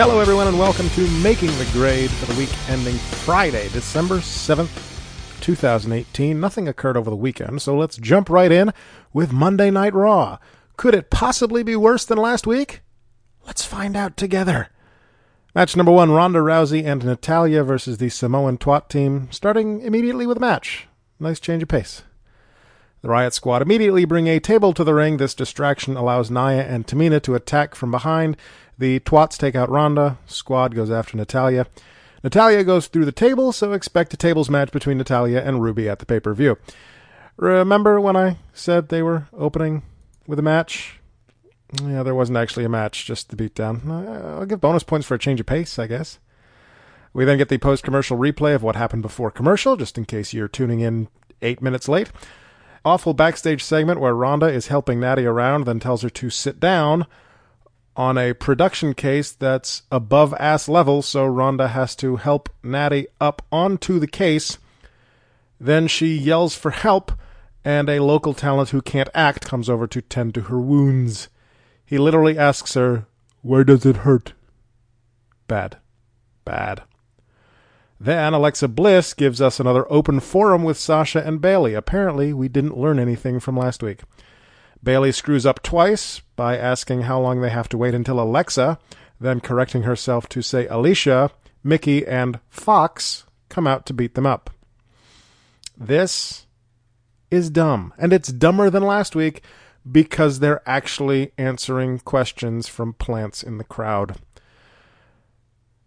Hello, everyone, and welcome to Making the Grade for the week ending Friday, December 7th, 2018. Nothing occurred over the weekend, so let's jump right in with Monday Night Raw. Could it possibly be worse than last week? Let's find out together. Match number one Ronda Rousey and Natalya versus the Samoan Twat team, starting immediately with a match. Nice change of pace. The Riot Squad immediately bring a table to the ring. This distraction allows Nia and Tamina to attack from behind. The Twats take out Ronda. Squad goes after Natalya. Natalya goes through the table, so expect a tables match between Natalya and Ruby at the pay per view. Remember when I said they were opening with a match? Yeah, there wasn't actually a match, just the beatdown. Uh, I'll give bonus points for a change of pace, I guess. We then get the post commercial replay of what happened before commercial, just in case you're tuning in eight minutes late. Awful backstage segment where Ronda is helping Natty around, then tells her to sit down on a production case that's above ass level, so Ronda has to help Natty up onto the case. Then she yells for help, and a local talent who can't act comes over to tend to her wounds. He literally asks her, Where does it hurt? Bad. Bad. Then Alexa Bliss gives us another open forum with Sasha and Bayley. Apparently, we didn't learn anything from last week. Bayley screws up twice by asking how long they have to wait until Alexa, then correcting herself to say Alicia, Mickie, and Fox come out to beat them up. This is dumb, and it's dumber than last week because they're actually answering questions from plants in the crowd.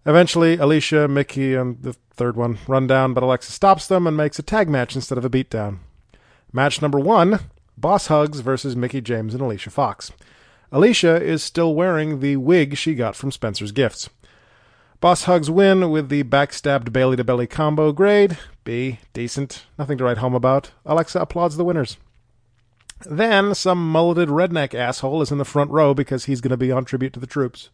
Eventually, Alicia, Mickie, and the third one run down, but Alexa stops them and makes a tag match instead of a beatdown. Match number one Boss Hugs versus Mickie James and Alicia Fox. Alicia is still wearing the wig she got from Spencer's Gifts. Boss Hugs win with the backstabbed belly to belly combo grade. B. Decent. Nothing to write home about. Alexa applauds the winners. Then some mulleted redneck asshole is in the front row because he's going to be on tribute to the troops.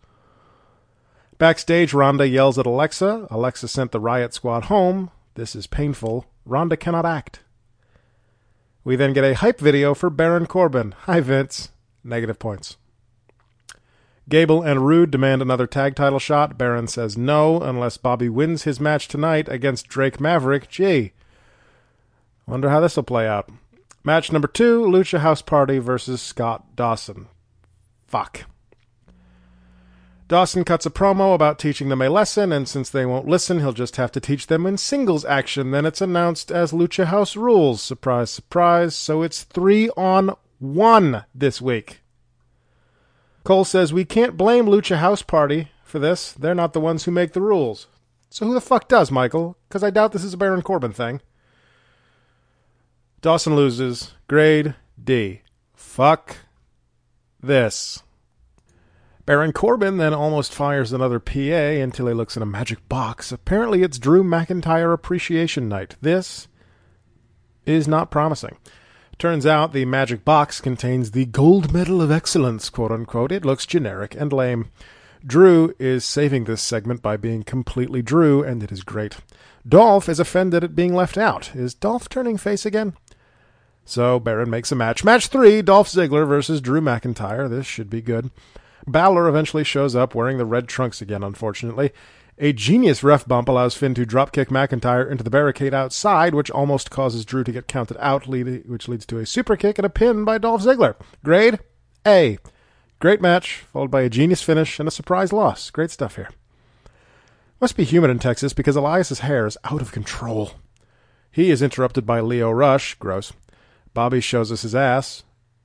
Backstage, Ronda yells at Alexa. Alexa sent the riot squad home. This is painful. Ronda cannot act. We then get a hype video for Baron Corbin. Hi, Vince. Negative points. Gable and Roode demand another tag title shot. Baron says no unless Bobby wins his match tonight against Drake Maverick. Gee. Wonder how this will play out. Match number two Lucha House Party versus Scott Dawson. Fuck. Dawson cuts a promo about teaching them a lesson, and since they won't listen, he'll just have to teach them in singles action. Then it's announced as Lucha House rules. Surprise, surprise. So it's three on one this week. Cole says we can't blame Lucha House Party for this. They're not the ones who make the rules. So who the fuck does, Michael? Because I doubt this is a Baron Corbin thing. Dawson loses. Grade D. Fuck this. Baron Corbin then almost fires another PA until he looks in a magic box. Apparently, it's Drew McIntyre Appreciation Night. This is not promising. Turns out the magic box contains the gold medal of excellence, quote unquote. It looks generic and lame. Drew is saving this segment by being completely Drew, and it is great. Dolph is offended at being left out. Is Dolph turning face again? So Baron makes a match. Match three Dolph Ziggler versus Drew McIntyre. This should be good. Balor eventually shows up wearing the red trunks again, unfortunately. A genius ref bump allows Finn to dropkick McIntyre into the barricade outside, which almost causes Drew to get counted out, which leads to a super kick and a pin by Dolph Ziggler. Grade A. Great match, followed by a genius finish and a surprise loss. Great stuff here. Must be humid in Texas because Elias's hair is out of control. He is interrupted by Lio Rush. Gross. Bobby shows us his ass.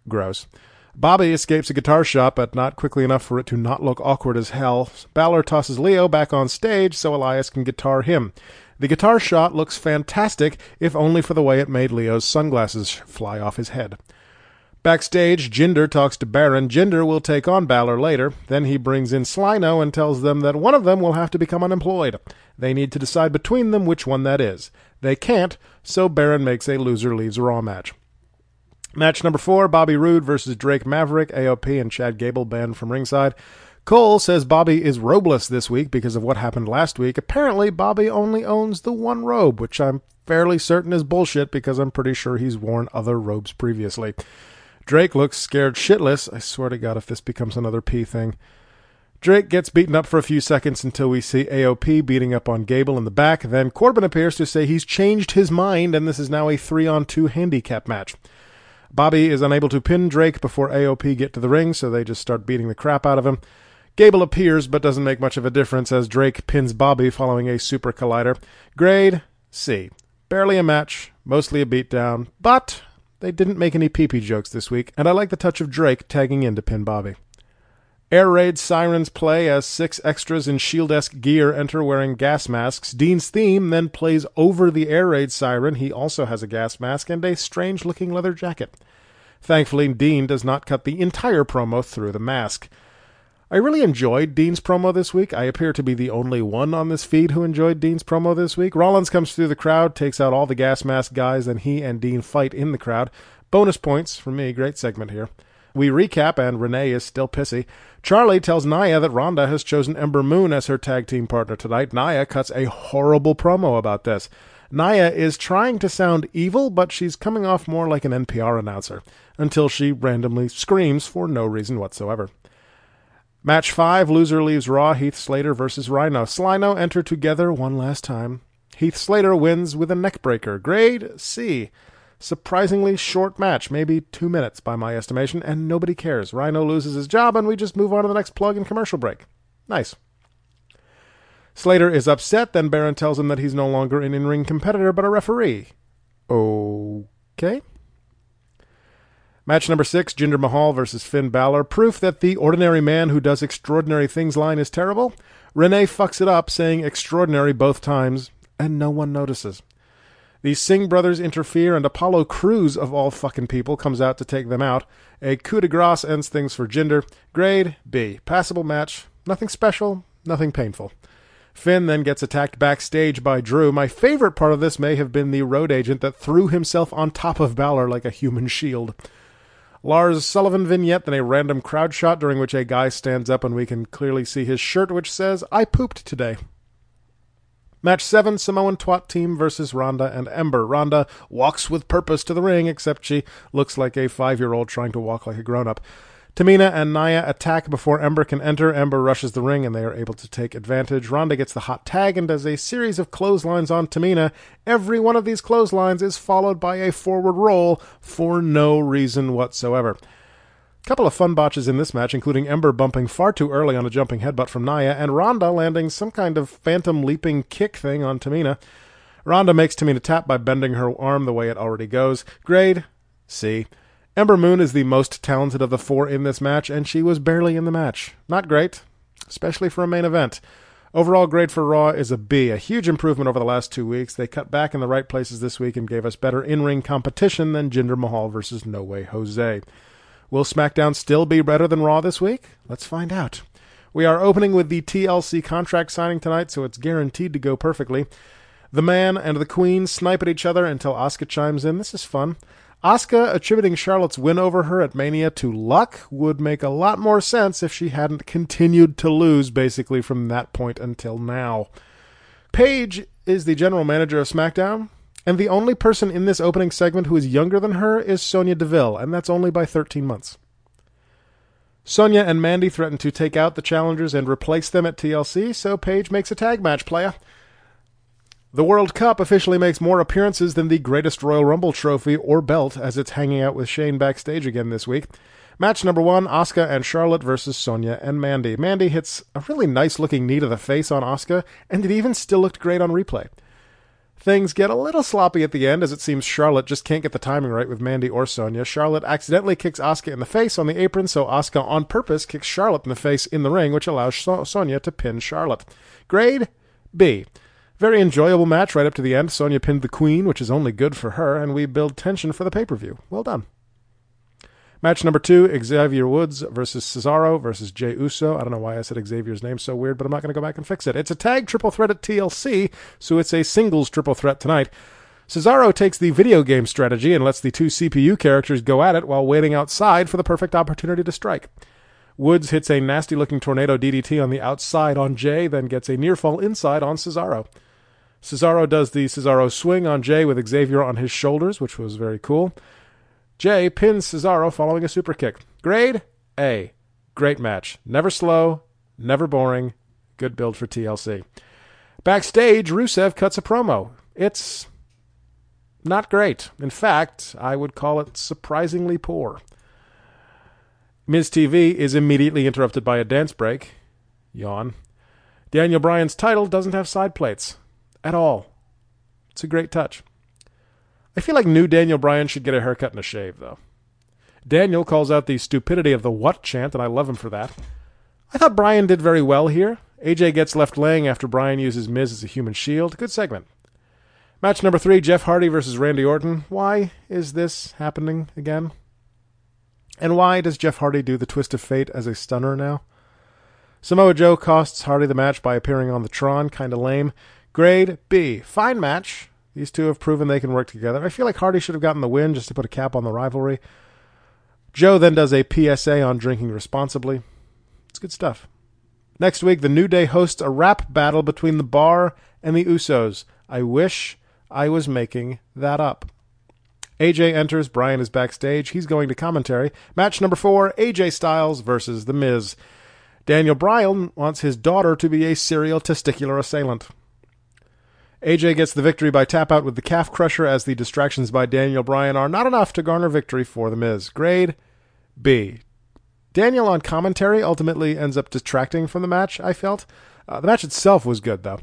Gross. Bobby escapes a guitar shop, but not quickly enough for it to not look awkward as hell. Balor tosses Lio back on stage so Elias can guitar him. The guitar shot looks fantastic, if only for the way it made Lio's sunglasses fly off his head. Backstage, Jinder talks to Baron. Jinder will take on Balor later. Then he brings in Sliano and tells them that one of them will have to become unemployed. They need to decide between them which one that is. They can't, so Baron makes a loser leaves Raw match. Match number four Bobby Roode versus Drake Maverick, AOP, and Chad Gable banned from ringside. Cole says Bobby is robeless this week because of what happened last week. Apparently, Bobby only owns the one robe, which I'm fairly certain is bullshit because I'm pretty sure he's worn other robes previously. Drake looks scared shitless. I swear to God, if this becomes another P thing. Drake gets beaten up for a few seconds until we see AOP beating up on Gable in the back. Then Corbin appears to say he's changed his mind and this is now a three on two handicap match. Bobby is unable to pin Drake before AOP get to the ring, so they just start beating the crap out of him. Gable appears but doesn't make much of a difference as Drake pins Bobby following a super collider. Grade C. Barely a match, mostly a beatdown, but they didn't make any pee pee jokes this week, and I like the touch of Drake tagging in to pin Bobby. Air raid sirens play as six extras in shield esque gear enter wearing gas masks. Dean's theme then plays over the air raid siren. He also has a gas mask and a strange looking leather jacket. Thankfully, Dean does not cut the entire promo through the mask. I really enjoyed Dean's promo this week. I appear to be the only one on this feed who enjoyed Dean's promo this week. Rollins comes through the crowd, takes out all the gas mask guys, and he and Dean fight in the crowd. Bonus points for me. Great segment here. We recap, and Renee is still pissy. Charlie tells Nia that Ronda has chosen Ember Moon as her tag team partner tonight. Nia cuts a horrible promo about this. Nia is trying to sound evil, but she's coming off more like an NPR announcer until she randomly screams for no reason whatsoever. Match 5, loser leaves Raw, Heath Slater versus Rhyno. Slino enter together one last time. Heath Slater wins with a neckbreaker. Grade C surprisingly short match, maybe two minutes by my estimation, and nobody cares. Rhyno loses his job, and we just move on to the next plug and commercial break. Nice. Slater is upset, then Baron tells him that he's no longer an in ring competitor but a referee. Okay. Match number six Jinder Mahal versus Finn Balor. Proof that the ordinary man who does extraordinary things line is terrible. Renee fucks it up, saying extraordinary both times, and no one notices. The Singh brothers interfere, and Apollo Crews, of all fucking people, comes out to take them out. A coup de grace ends things for Jinder. Grade B. Passable match. Nothing special, nothing painful. Finn then gets attacked backstage by Drew. My favorite part of this may have been the road agent that threw himself on top of Balor like a human shield. Lars Sullivan vignette, then a random crowd shot during which a guy stands up and we can clearly see his shirt, which says, I pooped today. Match 7 Samoan Twat Team versus Ronda and Ember. Ronda walks with purpose to the ring, except she looks like a five year old trying to walk like a grown up. Tamina and Nia attack before Ember can enter. Ember rushes the ring and they are able to take advantage. Ronda gets the hot tag and does a series of clotheslines on Tamina. Every one of these clotheslines is followed by a forward roll for no reason whatsoever couple of fun botches in this match, including Ember bumping far too early on a jumping headbutt from Nia, and Ronda landing some kind of phantom leaping kick thing on Tamina. Ronda makes Tamina tap by bending her arm the way it already goes. Grade C. Ember Moon is the most talented of the four in this match, and she was barely in the match. Not great, especially for a main event. Overall grade for Raw is a B, a huge improvement over the last two weeks. They cut back in the right places this week and gave us better in ring competition than Jinder Mahal versus No Way Jose. Will SmackDown still be better than Raw this week? Let's find out. We are opening with the TLC contract signing tonight, so it's guaranteed to go perfectly. The man and the queen snipe at each other until Asuka chimes in. This is fun. Asuka attributing Charlotte's win over her at Mania to luck would make a lot more sense if she hadn't continued to lose basically from that point until now. Paige is the general manager of SmackDown. And the only person in this opening segment who is younger than her is Sonya Deville, and that's only by 13 months. Sonya and Mandy threaten to take out the challengers and replace them at TLC, so Paige makes a tag match playa. The World Cup officially makes more appearances than the greatest Royal Rumble trophy or belt, as it's hanging out with Shane backstage again this week. Match number one Asuka and Charlotte versus Sonya and Mandy. Mandy hits a really nice looking knee to the face on Asuka, and it even still looked great on replay. Things get a little sloppy at the end as it seems Charlotte just can't get the timing right with Mandy or Sonya. Charlotte accidentally kicks Asuka in the face on the apron, so Asuka on purpose kicks Charlotte in the face in the ring, which allows so- Sonya to pin Charlotte. Grade B. Very enjoyable match right up to the end. Sonya pinned the Queen, which is only good for her, and we build tension for the pay per view. Well done. Match number two Xavier Woods versus Cesaro versus Jey Uso. I don't know why I said Xavier's name so weird, but I'm not going to go back and fix it. It's a tag triple threat at TLC, so it's a singles triple threat tonight. Cesaro takes the video game strategy and lets the two CPU characters go at it while waiting outside for the perfect opportunity to strike. Woods hits a nasty looking tornado DDT on the outside on Jey, then gets a near fall inside on Cesaro. Cesaro does the Cesaro swing on Jey with Xavier on his shoulders, which was very cool. Jey pins Cesaro following a super kick. Grade A. Great match. Never slow, Never boring. Good build for TLC. Backstage, Rusev cuts a promo. It's not great. In fact, I would call it surprisingly poor. Miz TV is immediately interrupted by a dance break. Yawn. Daniel Bryan's title doesn't have side plates. At all. It's a great touch. I feel like new Daniel Bryan should get a haircut and a shave, though. Daniel calls out the stupidity of the what chant, and I love him for that. I thought Bryan did very well here. AJ gets left laying after Bryan uses Miz as a human shield. Good segment. Match number three Jeff Hardy versus Randy Orton. Why is this happening again? And why does Jeff Hardy do the twist of fate as a stunner now? Samoa Joe costs Hardy the match by appearing on the Tron. Kinda lame. Grade B. Fine match. These two have proven they can work together. I feel like Hardy should have gotten the win just to put a cap on the rivalry. Joe then does a PSA on drinking responsibly. It's good stuff. Next week, the New Day hosts a rap battle between the Bar and the Usos. I wish I was making that up. AJ enters. Bryan is backstage. He's going to commentary. Match number four AJ Styles versus The Miz. Daniel Bryan wants his daughter to be a serial testicular assailant. AJ gets the victory by tap out with the calf crusher as the distractions by Daniel Bryan are not enough to garner victory for The Miz. Grade B. Daniel on commentary ultimately ends up detracting from the match, I felt. Uh, the match itself was good, though.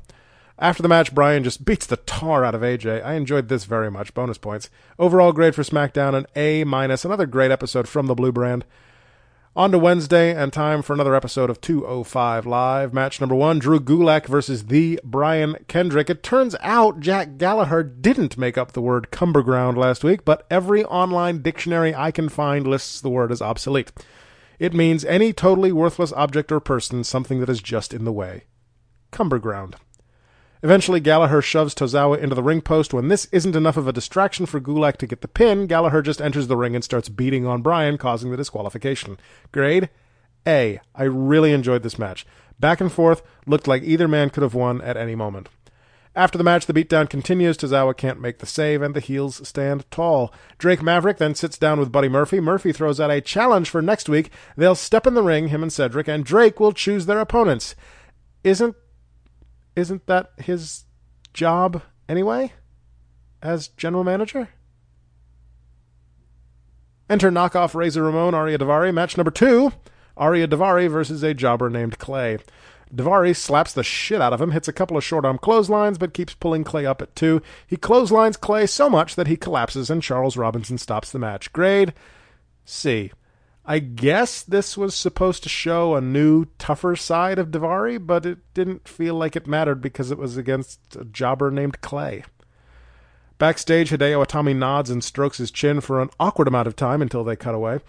After the match, Bryan just beats the tar out of AJ. I enjoyed this very much. Bonus points. Overall grade for SmackDown, an A minus. Another great episode from the Blue Brand. On to Wednesday, and time for another episode of 205 Live. Match number one Drew Gulak versus the Brian Kendrick. It turns out Jack Gallagher didn't make up the word cumberground last week, but every online dictionary I can find lists the word as obsolete. It means any totally worthless object or person, something that is just in the way. Cumberground. Eventually, Gallagher shoves Tozawa into the ring post. When this isn't enough of a distraction for Gulak to get the pin, Gallagher just enters the ring and starts beating on Brian, causing the disqualification. Grade A. I really enjoyed this match. Back and forth, looked like either man could have won at any moment. After the match, the beatdown continues. Tozawa can't make the save, and the heels stand tall. Drake Maverick then sits down with Buddy Murphy. Murphy throws out a challenge for next week. They'll step in the ring, him and Cedric, and Drake will choose their opponents. Isn't isn't that his job anyway? As general manager? Enter knockoff Razor Ramon, Ariya Daivari. Match number two Ariya Daivari versus a jobber named Clay. Daivari slaps the shit out of him, hits a couple of short arm clotheslines, but keeps pulling Clay up at two. He clotheslines Clay so much that he collapses, and Charles Robinson stops the match. Grade C. I guess this was supposed to show a new, tougher side of Daivari, but it didn't feel like it mattered because it was against a jobber named Clay. Backstage, Hideo Itami nods and strokes his chin for an awkward amount of time until they cut away.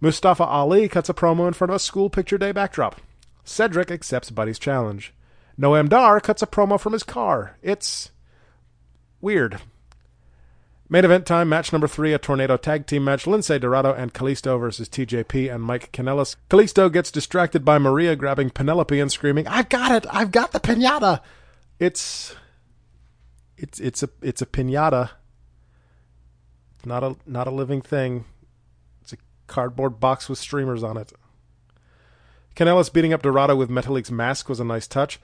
Mustafa Ali cuts a promo in front of a school picture day backdrop. Cedric accepts Buddy's challenge. Noam Dar cuts a promo from his car. It's weird. Main event time, match number three, a tornado tag team match. Lince Dorado and Kalisto versus TJP and Mike Kanellis. Kalisto gets distracted by Maria grabbing Penelope and screaming, I've got it! I've got the pinata! It's it's it's a it's a pinata. Not a not a living thing. It's a cardboard box with streamers on it. Kanellis beating up Dorado with Metalik's mask was a nice touch.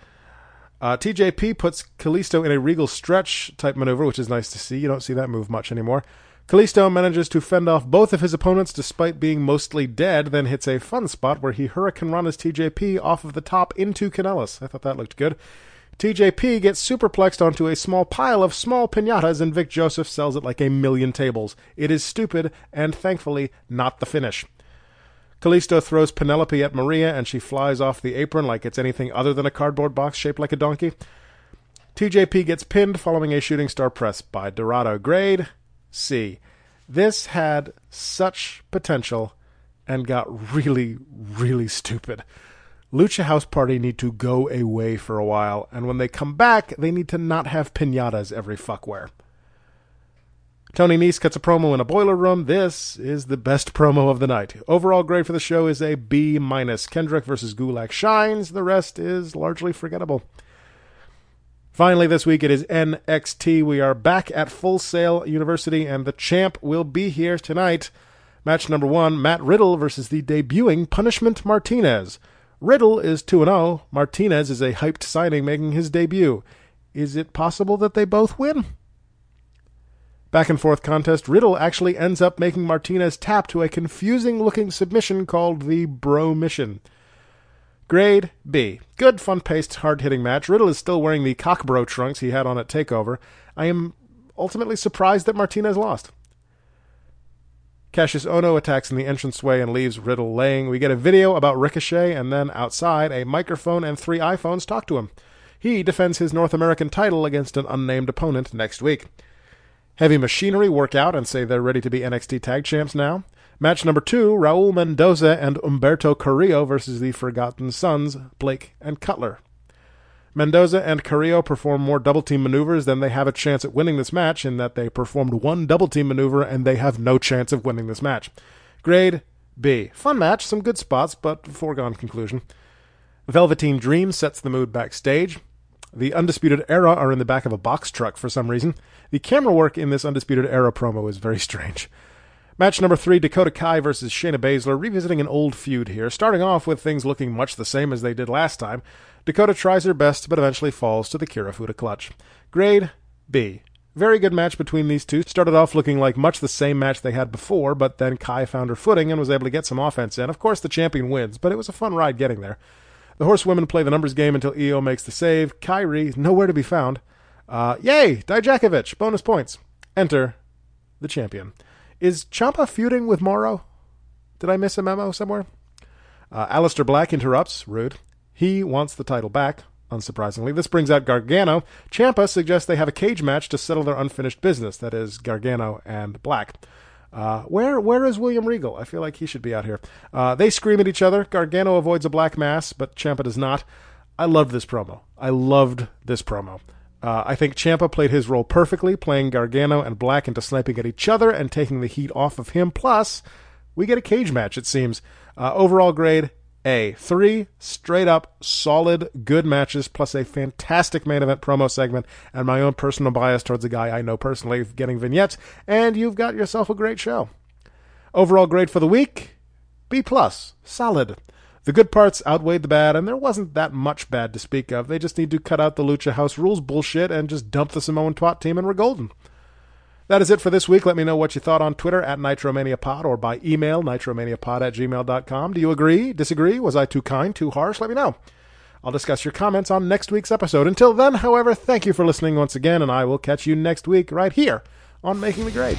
Uh, TJP puts Kalisto in a regal stretch type maneuver, which is nice to see. You don't see that move much anymore. Kalisto manages to fend off both of his opponents despite being mostly dead, then hits a fun spot where he hurricanranas TJP off of the top into Kanellis. I thought that looked good. TJP gets superplexed onto a small pile of small pinatas, and Vic Joseph sells it like a million tables. It is stupid, and thankfully not the finish. Kalisto throws Penelope at Maria, and she flies off the apron like it's anything other than a cardboard box shaped like a donkey. TJP gets pinned following a shooting star press by Dorado. Grade C. This had such potential and got really, really stupid. Lucha House Party need to go away for a while, and when they come back, they need to not have pinatas every fuckwhere. Tony Nese cuts a promo in a boiler room. This is the best promo of the night. Overall grade for the show is a B minus. Kendrick versus Gulak shines. The rest is largely forgettable. Finally, this week it is NXT. We are back at Full Sail University, and the champ will be here tonight. Match number one Matt Riddle versus the debuting Punishment Martinez. Riddle is 2 and 0. Martinez is a hyped signing making his debut. Is it possible that they both win? Back and forth contest, Riddle actually ends up making Martinez tap to a confusing looking submission called the Bro Mission. Grade B. Good, fun paced, hard hitting match. Riddle is still wearing the cockbro trunks he had on at TakeOver. I am ultimately surprised that Martinez lost. Kassius Ohno attacks in the entranceway and leaves Riddle laying. We get a video about Ricochet, and then outside, a microphone and three iPhones talk to him. He defends his North American title against an unnamed opponent next week. Heavy Machinery work out and say they're ready to be NXT Tag Champs now. Match number two Raul Mendoza and Humberto Carrillo versus the Forgotten Sons, Blake and Cutler. Mendoza and Carrillo perform more double team maneuvers than they have a chance at winning this match, in that they performed one double team maneuver and they have no chance of winning this match. Grade B. Fun match, some good spots, but foregone conclusion. Velveteen Dream sets the mood backstage. The Undisputed Era are in the back of a box truck for some reason. The camera work in this Undisputed Era promo is very strange. Match number three Dakota Kai versus Shayna Baszler, revisiting an old feud here. Starting off with things looking much the same as they did last time, Dakota tries her best but eventually falls to the Kirifuda clutch. Grade B. Very good match between these two. Started off looking like much the same match they had before, but then Kai found her footing and was able to get some offense in. Of course, the champion wins, but it was a fun ride getting there. The horsewomen play the numbers game until Io makes the save. Kairi, nowhere to be found. Uh, yay! Dijakovic, bonus points. Enter the champion. Is Ciampa feuding with Mauro? Did I miss a memo somewhere? Uh, Aleister Black interrupts. Rude. He wants the title back, unsurprisingly. This brings out Gargano. Ciampa suggests they have a cage match to settle their unfinished business. That is, Gargano and Black. Uh, where where is William Regal? I feel like he should be out here. Uh, they scream at each other. Gargano avoids a black mass, but Ciampa does not. I loved this promo. I loved this promo. Uh, I think Ciampa played his role perfectly, playing Gargano and Black into sniping at each other and taking the heat off of him. Plus, we get a cage match. It seems. Uh, overall grade a. Three straight up solid good matches, plus a fantastic main event promo segment, and my own personal bias towards a guy I know personally getting vignettes, and you've got yourself a great show. Overall grade for the week B plus, solid. The good parts outweighed the bad, and there wasn't that much bad to speak of. They just need to cut out the Lucha House Rules bullshit and just dump the Samoan twat team and we're golden. That is it for this week. Let me know what you thought on Twitter at NitromaniaPod or by email, nitromaniapod at gmail.com. Do you agree? Disagree? Was I too kind? Too harsh? Let me know. I'll discuss your comments on next week's episode. Until then, however, thank you for listening once again, and I will catch you next week right here on Making the Grade.